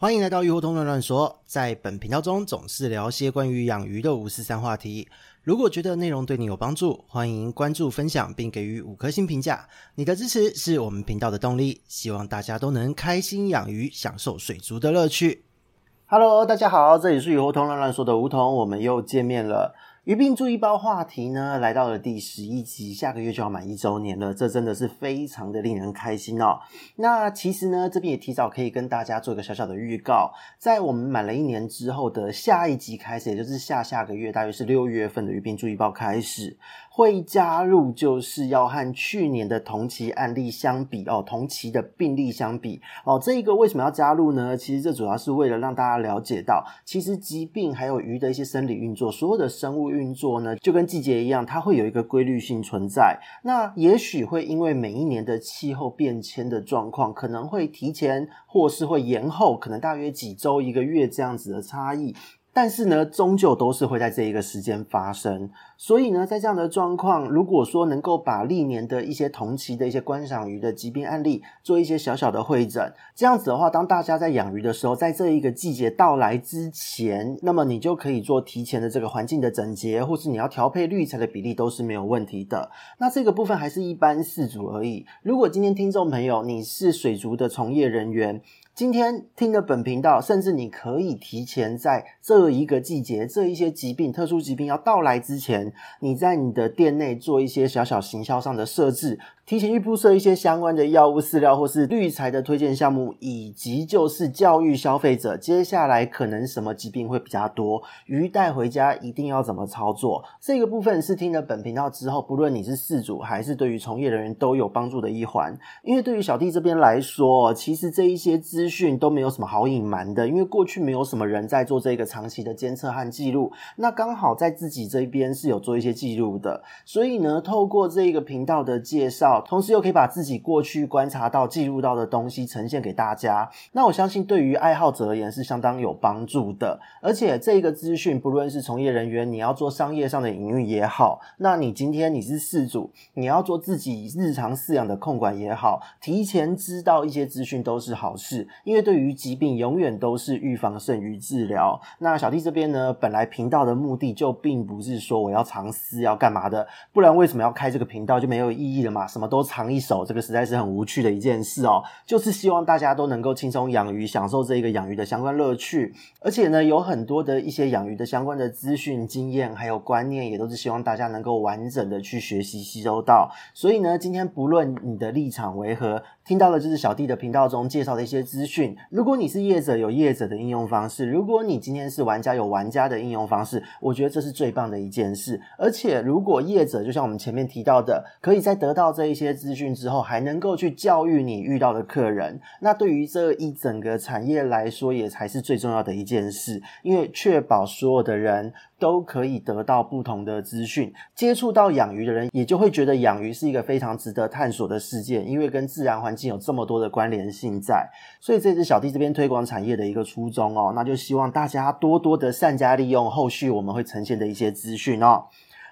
欢迎来到鱼活通乱乱说，在本频道中总是聊些关于养鱼的五四三话题。如果觉得内容对你有帮助，欢迎关注、分享并给予五颗星评价。你的支持是我们频道的动力。希望大家都能开心养鱼，享受水族的乐趣。Hello，大家好，这里是鱼活通乱乱说的梧桐，我们又见面了。鱼病注意报话题呢，来到了第十一集，下个月就要满一周年了，这真的是非常的令人开心哦。那其实呢，这边也提早可以跟大家做一个小小的预告，在我们满了一年之后的下一集开始，也就是下下个月，大约是六月份的鱼病注意报开始。会加入，就是要和去年的同期案例相比哦，同期的病例相比哦，这一个为什么要加入呢？其实这主要是为了让大家了解到，其实疾病还有鱼的一些生理运作，所有的生物运作呢，就跟季节一样，它会有一个规律性存在。那也许会因为每一年的气候变迁的状况，可能会提前或是会延后，可能大约几周、一个月这样子的差异。但是呢，终究都是会在这一个时间发生。所以呢，在这样的状况，如果说能够把历年的一些同期的一些观赏鱼的疾病案例做一些小小的会诊，这样子的话，当大家在养鱼的时候，在这一个季节到来之前，那么你就可以做提前的这个环境的整洁，或是你要调配滤材的比例都是没有问题的。那这个部分还是一般饲主而已。如果今天听众朋友你是水族的从业人员，今天听的本频道，甚至你可以提前在这一个季节，这一些疾病、特殊疾病要到来之前，你在你的店内做一些小小行销上的设置。提前预铺设一些相关的药物饲料或是滤材的推荐项目，以及就是教育消费者，接下来可能什么疾病会比较多，鱼带回家一定要怎么操作。这个部分是听了本频道之后，不论你是饲主还是对于从业人员都有帮助的一环。因为对于小弟这边来说，其实这一些资讯都没有什么好隐瞒的，因为过去没有什么人在做这个长期的监测和记录，那刚好在自己这边是有做一些记录的，所以呢，透过这个频道的介绍。同时又可以把自己过去观察到、记录到的东西呈现给大家，那我相信对于爱好者而言是相当有帮助的。而且这个资讯，不论是从业人员，你要做商业上的营运也好，那你今天你是饲主，你要做自己日常饲养的控管也好，提前知道一些资讯都是好事，因为对于疾病永远都是预防胜于治疗。那小弟这边呢，本来频道的目的就并不是说我要藏私要干嘛的，不然为什么要开这个频道就没有意义了嘛？什么都。都藏一手，这个实在是很无趣的一件事哦。就是希望大家都能够轻松养鱼，享受这一个养鱼的相关乐趣。而且呢，有很多的一些养鱼的相关的资讯、经验还有观念，也都是希望大家能够完整的去学习吸收到。所以呢，今天不论你的立场为何，听到的就是小弟的频道中介绍的一些资讯。如果你是业者，有业者的应用方式；如果你今天是玩家，有玩家的应用方式。我觉得这是最棒的一件事。而且，如果业者就像我们前面提到的，可以在得到这一些。资讯之后，还能够去教育你遇到的客人，那对于这一整个产业来说，也才是最重要的一件事。因为确保所有的人都可以得到不同的资讯，接触到养鱼的人，也就会觉得养鱼是一个非常值得探索的世界，因为跟自然环境有这么多的关联性在。所以这是小弟这边推广产业的一个初衷哦，那就希望大家多多的善加利用后续我们会呈现的一些资讯哦。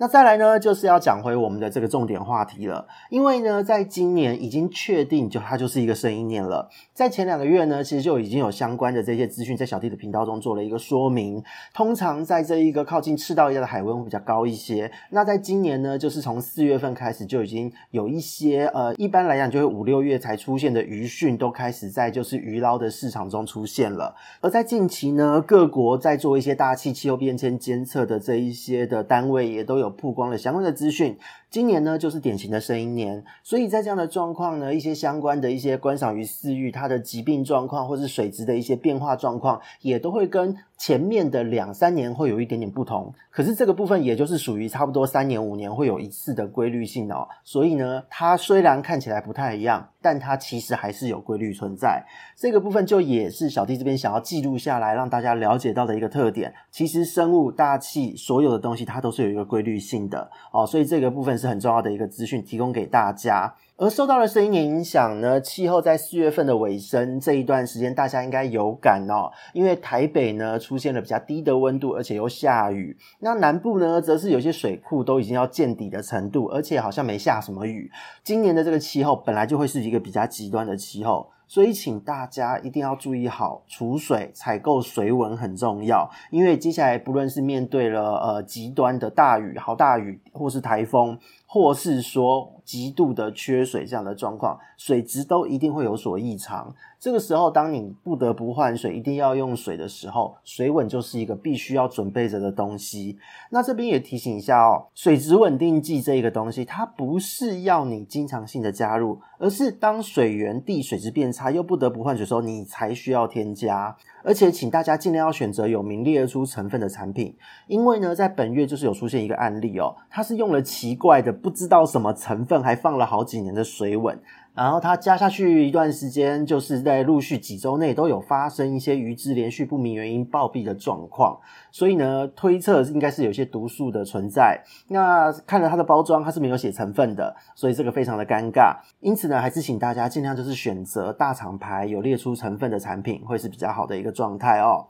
那再来呢，就是要讲回我们的这个重点话题了。因为呢，在今年已经确定，就它就是一个生婴年了。在前两个月呢，其实就已经有相关的这些资讯在小弟的频道中做了一个说明。通常在这一个靠近赤道一带的海温会比较高一些。那在今年呢，就是从四月份开始就已经有一些呃，一般来讲就会五六月才出现的鱼汛都开始在就是鱼捞的市场中出现了。而在近期呢，各国在做一些大气气候变迁监测的这一些的单位也都有。曝光了相关的资讯。今年呢，就是典型的声音年，所以在这样的状况呢，一些相关的一些观赏鱼饲育，它的疾病状况或是水质的一些变化状况，也都会跟前面的两三年会有一点点不同。可是这个部分也就是属于差不多三年五年会有一次的规律性哦。所以呢，它虽然看起来不太一样，但它其实还是有规律存在。这个部分就也是小弟这边想要记录下来，让大家了解到的一个特点。其实生物、大气所有的东西，它都是有一个规律性的哦。所以这个部分。是很重要的一个资讯，提供给大家。而受到了声音影响呢，气候在四月份的尾声这一段时间，大家应该有感哦，因为台北呢出现了比较低的温度，而且又下雨。那南部呢，则是有些水库都已经要见底的程度，而且好像没下什么雨。今年的这个气候本来就会是一个比较极端的气候。所以请大家一定要注意好储水、采购水稳很重要。因为接下来不论是面对了呃极端的大雨、好大雨，或是台风，或是说极度的缺水这样的状况，水质都一定会有所异常。这个时候，当你不得不换水，一定要用水的时候，水稳就是一个必须要准备着的东西。那这边也提醒一下哦，水质稳定剂这一个东西，它不是要你经常性的加入，而是当水源地水质变差又不得不换水的时候，你才需要添加。而且，请大家尽量要选择有明列出成分的产品，因为呢，在本月就是有出现一个案例哦，它是用了奇怪的不知道什么成分，还放了好几年的水稳。然后它加下去一段时间，就是在陆续几周内都有发生一些鱼只连续不明原因暴毙的状况，所以呢，推测应该是有些毒素的存在。那看了它的包装，它是没有写成分的，所以这个非常的尴尬。因此呢，还是请大家尽量就是选择大厂牌有列出成分的产品，会是比较好的一个状态哦。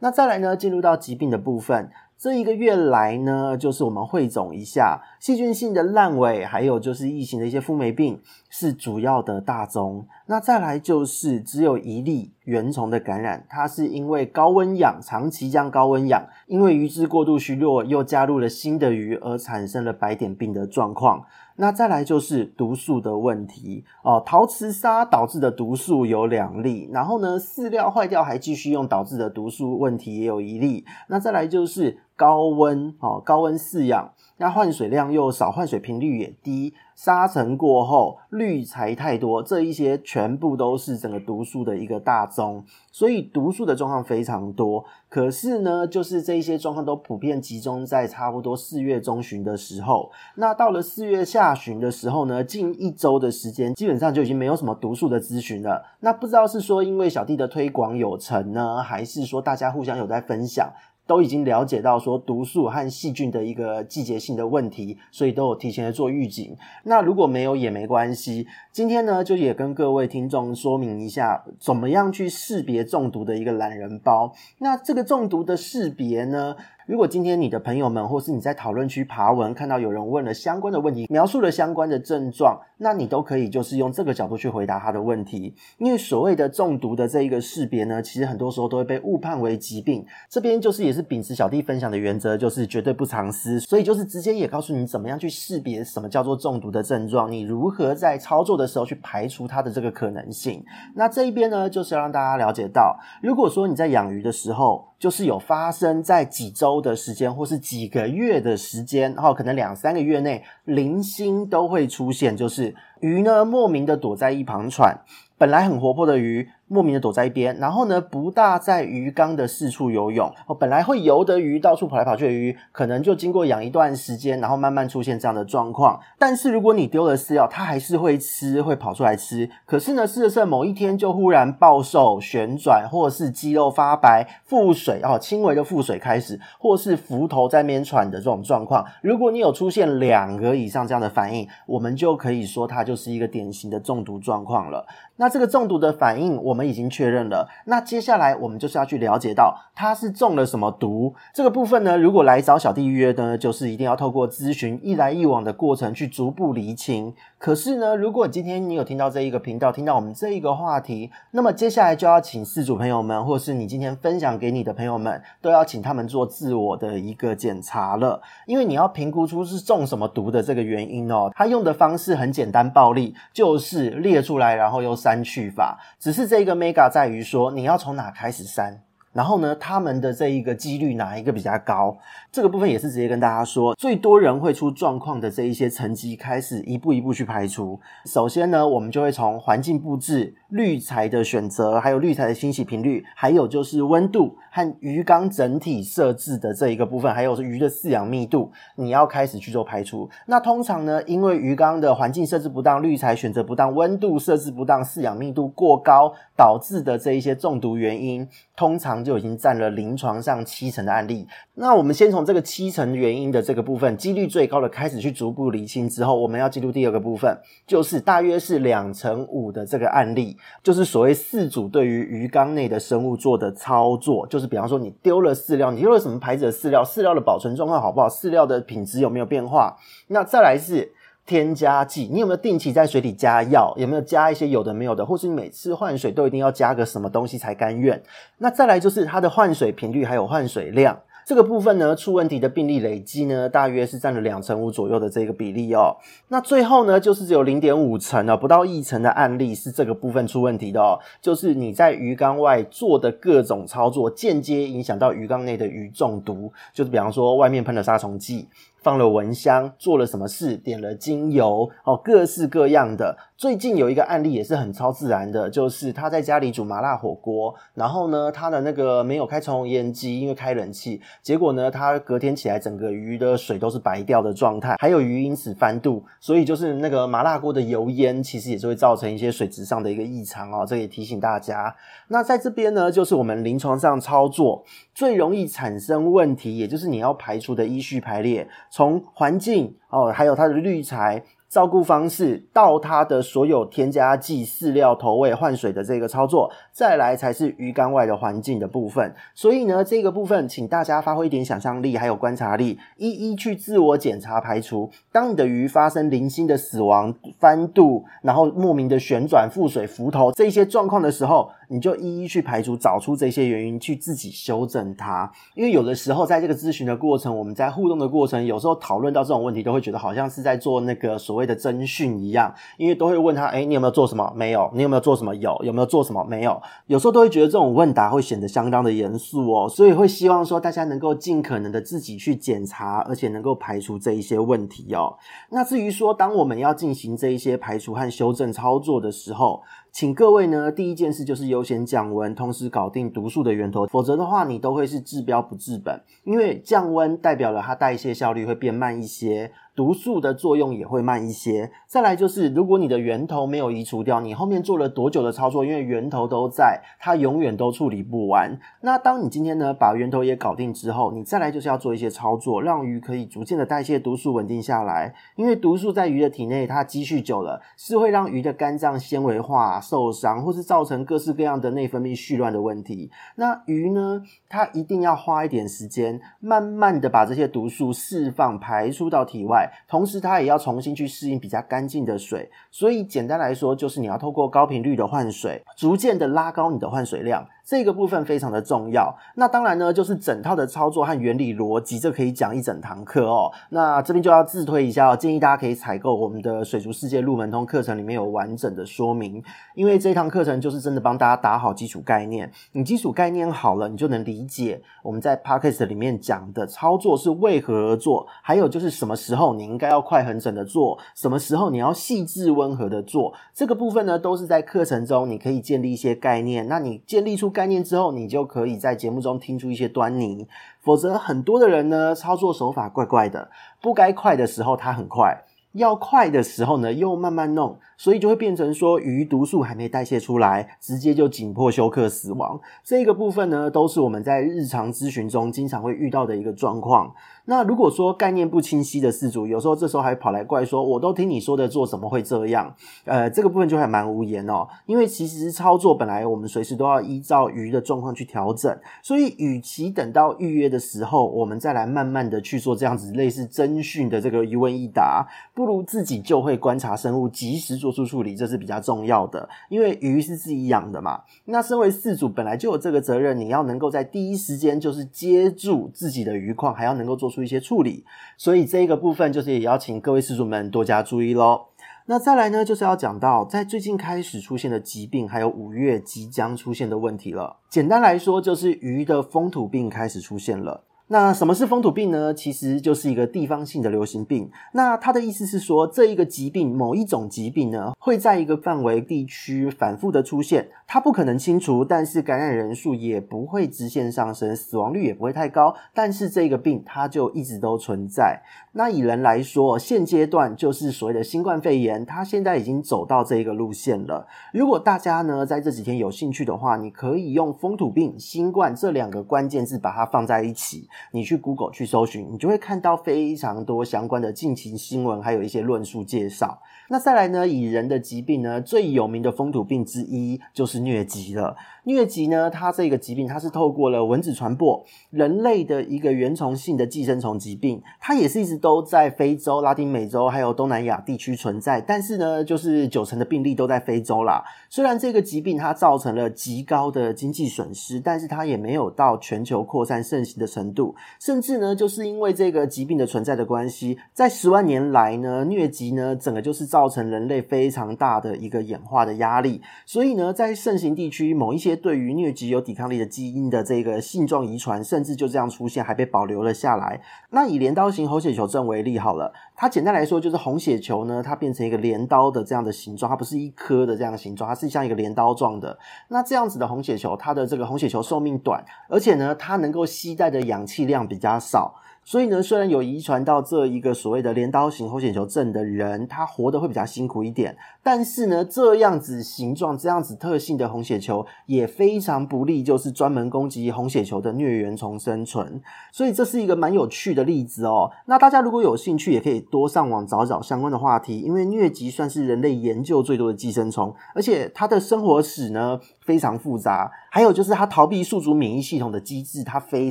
那再来呢，进入到疾病的部分。这一个月来呢，就是我们汇总一下细菌性的烂尾，还有就是异型的一些肤霉病是主要的大宗。那再来就是只有一例原虫的感染，它是因为高温养，长期这样高温养，因为鱼质过度虚弱，又加入了新的鱼而产生了白点病的状况。那再来就是毒素的问题哦，陶瓷砂导致的毒素有两例，然后呢，饲料坏掉还继续用导致的毒素问题也有一例。那再来就是高温哦，高温饲养。那换水量又少，换水频率也低，沙尘过后滤材太多，这一些全部都是整个毒素的一个大宗，所以毒素的状况非常多。可是呢，就是这一些状况都普遍集中在差不多四月中旬的时候。那到了四月下旬的时候呢，近一周的时间，基本上就已经没有什么毒素的咨询了。那不知道是说因为小弟的推广有成呢，还是说大家互相有在分享？都已经了解到说毒素和细菌的一个季节性的问题，所以都有提前的做预警。那如果没有也没关系，今天呢就也跟各位听众说明一下，怎么样去识别中毒的一个懒人包。那这个中毒的识别呢，如果今天你的朋友们，或是你在讨论区爬文看到有人问了相关的问题，描述了相关的症状，那你都可以就是用这个角度去回答他的问题。因为所谓的中毒的这一个识别呢，其实很多时候都会被误判为疾病。这边就是也是秉持小弟分享的原则，就是绝对不藏私，所以就是直接也告诉你怎么样去识别什么叫做中毒的症状，你如何在操作的时候去排除它的这个可能性。那这一边呢，就是要让大家了解到，如果说你在养鱼的时候，就是有发生在几周的时间，或是几个月的时间，然后可能两三个月内，零星都会出现，就是鱼呢莫名的躲在一旁喘，本来很活泼的鱼。莫名的躲在一边，然后呢，不大在鱼缸的四处游泳。哦，本来会游的鱼，到处跑来跑去的鱼，可能就经过养一段时间，然后慢慢出现这样的状况。但是如果你丢了饲料，它还是会吃，会跑出来吃。可是呢，事实上某一天就忽然暴瘦、旋转，或是肌肉发白、腹水哦，轻微的腹水开始，或是浮头在面喘的这种状况。如果你有出现两个以上这样的反应，我们就可以说它就是一个典型的中毒状况了。那这个中毒的反应，我我们已经确认了。那接下来我们就是要去了解到他是中了什么毒。这个部分呢，如果来找小弟预约呢，就是一定要透过咨询一来一往的过程去逐步厘清。可是呢，如果今天你有听到这一个频道，听到我们这一个话题，那么接下来就要请饲主朋友们，或是你今天分享给你的朋友们，都要请他们做自我的一个检查了。因为你要评估出是中什么毒的这个原因哦。他用的方式很简单暴力，就是列出来，然后又。删去法，只是这个 mega 在于说，你要从哪开始删。然后呢，他们的这一个几率哪一个比较高？这个部分也是直接跟大家说，最多人会出状况的这一些层级开始一步一步去排除。首先呢，我们就会从环境布置、滤材的选择，还有滤材的清洗频率，还有就是温度和鱼缸整体设置的这一个部分，还有是鱼的饲养密度，你要开始去做排除。那通常呢，因为鱼缸的环境设置不当、滤材选择不当、温度设置不当、饲养密度过高导致的这一些中毒原因，通常。就已经占了临床上七成的案例。那我们先从这个七成原因的这个部分，几率最高的开始去逐步厘清之后，我们要记录第二个部分，就是大约是两成五的这个案例，就是所谓饲主对于鱼缸内的生物做的操作，就是比方说你丢了饲料，你丢了什么牌子的饲料，饲料的保存状况好不好，饲料的品质有没有变化？那再来是。添加剂？你有没有定期在水里加药？有没有加一些有的没有的？或是你每次换水都一定要加个什么东西才甘愿？那再来就是它的换水频率还有换水量。这个部分呢，出问题的病例累积呢，大约是占了两成五左右的这个比例哦。那最后呢，就是只有零点五成哦，不到一成的案例是这个部分出问题的哦。就是你在鱼缸外做的各种操作，间接影响到鱼缸内的鱼中毒，就是比方说外面喷了杀虫剂。放了蚊香，做了什么事，点了精油，哦，各式各样的。最近有一个案例也是很超自然的，就是他在家里煮麻辣火锅，然后呢，他的那个没有开抽油烟机，因为开冷气，结果呢，他隔天起来整个鱼的水都是白掉的状态，还有鱼因此翻肚，所以就是那个麻辣锅的油烟其实也是会造成一些水质上的一个异常哦，这也提醒大家。那在这边呢，就是我们临床上操作最容易产生问题，也就是你要排除的依序排列。从环境哦，还有它的滤材。照顾方式到它的所有添加剂、饲料、投喂、换水的这个操作，再来才是鱼缸外的环境的部分。所以呢，这个部分请大家发挥一点想象力，还有观察力，一一去自我检查排除。当你的鱼发生零星的死亡、翻肚，然后莫名的旋转、腹水、浮头这些状况的时候，你就一一去排除，找出这些原因，去自己修正它。因为有的时候在这个咨询的过程，我们在互动的过程，有时候讨论到这种问题，都会觉得好像是在做那个所谓。的征讯一样，因为都会问他，哎，你有没有做什么？没有。你有没有做什么？有。有没有做什么？没有。有时候都会觉得这种问答会显得相当的严肃哦，所以会希望说大家能够尽可能的自己去检查，而且能够排除这一些问题哦。那至于说，当我们要进行这一些排除和修正操作的时候，请各位呢，第一件事就是优先降温，同时搞定毒素的源头，否则的话，你都会是治标不治本。因为降温代表了它代谢效率会变慢一些，毒素的作用也会慢一些。再来就是，如果你的源头没有移除掉，你后面做了多久的操作，因为源头都在，它永远都处理不完。那当你今天呢，把源头也搞定之后，你再来就是要做一些操作，让鱼可以逐渐的代谢毒素，稳定下来。因为毒素在鱼的体内，它积蓄久了，是会让鱼的肝脏纤维化。受伤，或是造成各式各样的内分泌絮乱的问题。那鱼呢，它一定要花一点时间，慢慢的把这些毒素释放、排出到体外，同时它也要重新去适应比较干净的水。所以简单来说，就是你要透过高频率的换水，逐渐的拉高你的换水量。这个部分非常的重要。那当然呢，就是整套的操作和原理逻辑，这可以讲一整堂课哦。那这边就要自推一下哦，建议大家可以采购我们的《水族世界入门通》课程，里面有完整的说明。因为这一堂课程就是真的帮大家打好基础概念。你基础概念好了，你就能理解我们在 Podcast 里面讲的操作是为何而做，还有就是什么时候你应该要快、很准的做，什么时候你要细致、温和的做。这个部分呢，都是在课程中你可以建立一些概念。那你建立出概念之后，你就可以在节目中听出一些端倪。否则，很多的人呢，操作手法怪怪的，不该快的时候他很快，要快的时候呢又慢慢弄，所以就会变成说鱼毒素还没代谢出来，直接就紧迫休克死亡。这个部分呢，都是我们在日常咨询中经常会遇到的一个状况。那如果说概念不清晰的饲主，有时候这时候还跑来怪说，我都听你说的做，怎么会这样？呃，这个部分就还蛮无言哦。因为其实操作本来我们随时都要依照鱼的状况去调整，所以与其等到预约的时候，我们再来慢慢的去做这样子类似侦讯的这个一问一答，不如自己就会观察生物，及时做出处理，这是比较重要的。因为鱼是自己养的嘛，那身为饲主本来就有这个责任，你要能够在第一时间就是接住自己的鱼况，还要能够做做一些处理，所以这一个部分就是也要请各位饲主们多加注意喽。那再来呢，就是要讲到在最近开始出现的疾病，还有五月即将出现的问题了。简单来说，就是鱼的风土病开始出现了。那什么是风土病呢？其实就是一个地方性的流行病。那它的意思是说，这一个疾病，某一种疾病呢，会在一个范围地区反复的出现，它不可能清除，但是感染人数也不会直线上升，死亡率也不会太高，但是这个病它就一直都存在。那以人来说，现阶段就是所谓的新冠肺炎，它现在已经走到这一个路线了。如果大家呢在这几天有兴趣的话，你可以用风土病、新冠这两个关键字把它放在一起。你去 Google 去搜寻，你就会看到非常多相关的近期新闻，还有一些论述介绍。那再来呢，以人的疾病呢，最有名的风土病之一就是疟疾了。疟疾呢，它这个疾病它是透过了蚊子传播，人类的一个原虫性的寄生虫疾病，它也是一直都在非洲、拉丁美洲还有东南亚地区存在，但是呢，就是九成的病例都在非洲啦。虽然这个疾病它造成了极高的经济损失，但是它也没有到全球扩散盛行的程度，甚至呢，就是因为这个疾病的存在的关系，在十万年来呢，疟疾呢，整个就是造成人类非常大的一个演化的压力，所以呢，在盛行地区某一些。对于疟疾有抵抗力的基因的这个性状遗传，甚至就这样出现，还被保留了下来。那以镰刀型红血球症为例好了，它简单来说就是红血球呢，它变成一个镰刀的这样的形状，它不是一颗的这样的形状，它是像一个镰刀状的。那这样子的红血球，它的这个红血球寿命短，而且呢，它能够携带的氧气量比较少。所以呢，虽然有遗传到这一个所谓的镰刀型红血球症的人，他活得会比较辛苦一点，但是呢，这样子形状、这样子特性的红血球也非常不利，就是专门攻击红血球的疟原虫生存。所以这是一个蛮有趣的例子哦。那大家如果有兴趣，也可以多上网找找相关的话题，因为疟疾算是人类研究最多的寄生虫，而且它的生活史呢，非常复杂，还有就是它逃避宿主免疫系统的机制，它非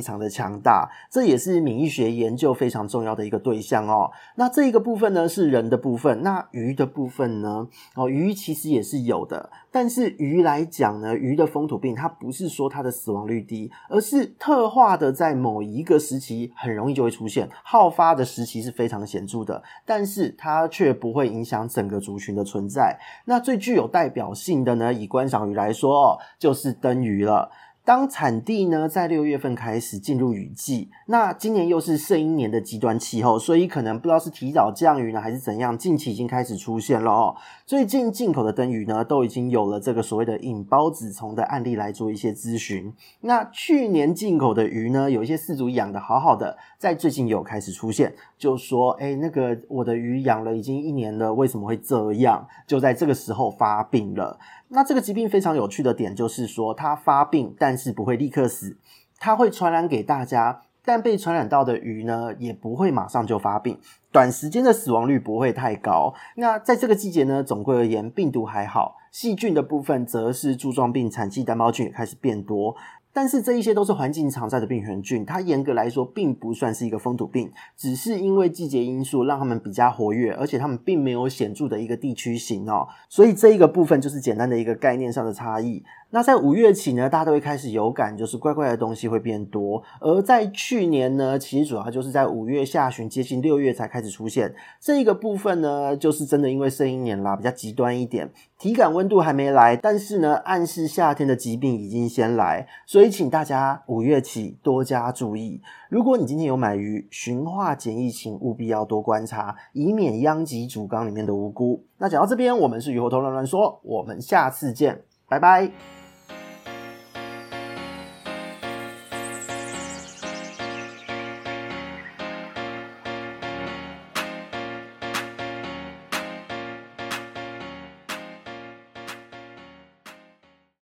常的强大，这也是免疫学研究非常重要的一个对象哦。那这一个部分呢，是人的部分，那鱼的部分呢？哦，鱼其实也是有的。但是鱼来讲呢，鱼的风土病它不是说它的死亡率低，而是特化的在某一个时期很容易就会出现，好发的时期是非常显著的，但是它却不会影响整个族群的存在。那最具有代表性的呢，以观赏鱼来说哦，就是灯鱼了。当产地呢在六月份开始进入雨季，那今年又是圣婴年的极端气候，所以可能不知道是提早降雨呢，还是怎样，近期已经开始出现了哦。最近进口的灯鱼呢，都已经有了这个所谓的引孢子虫的案例来做一些咨询。那去年进口的鱼呢，有一些饲主养得好好的，在最近有开始出现，就说，哎，那个我的鱼养了已经一年了，为什么会这样？就在这个时候发病了。那这个疾病非常有趣的点就是说，它发病，但是不会立刻死，它会传染给大家，但被传染到的鱼呢，也不会马上就发病，短时间的死亡率不会太高。那在这个季节呢，总归而言，病毒还好，细菌的部分则是柱状病、产气单胞菌也开始变多。但是这一些都是环境常在的病原菌，它严格来说并不算是一个风土病，只是因为季节因素让它们比较活跃，而且它们并没有显著的一个地区型哦，所以这一个部分就是简单的一个概念上的差异。那在五月起呢，大家都会开始有感，就是怪怪的东西会变多。而在去年呢，其实主要就是在五月下旬接近六月才开始出现这一个部分呢，就是真的因为圣婴年啦，比较极端一点，体感温度还没来，但是呢，暗示夏天的疾病已经先来，所以请大家五月起多加注意。如果你今天有买鱼，驯化检疫，请务必要多观察，以免殃及主缸里面的无辜。那讲到这边，我们是鱼活头乱乱说，我们下次见，拜拜。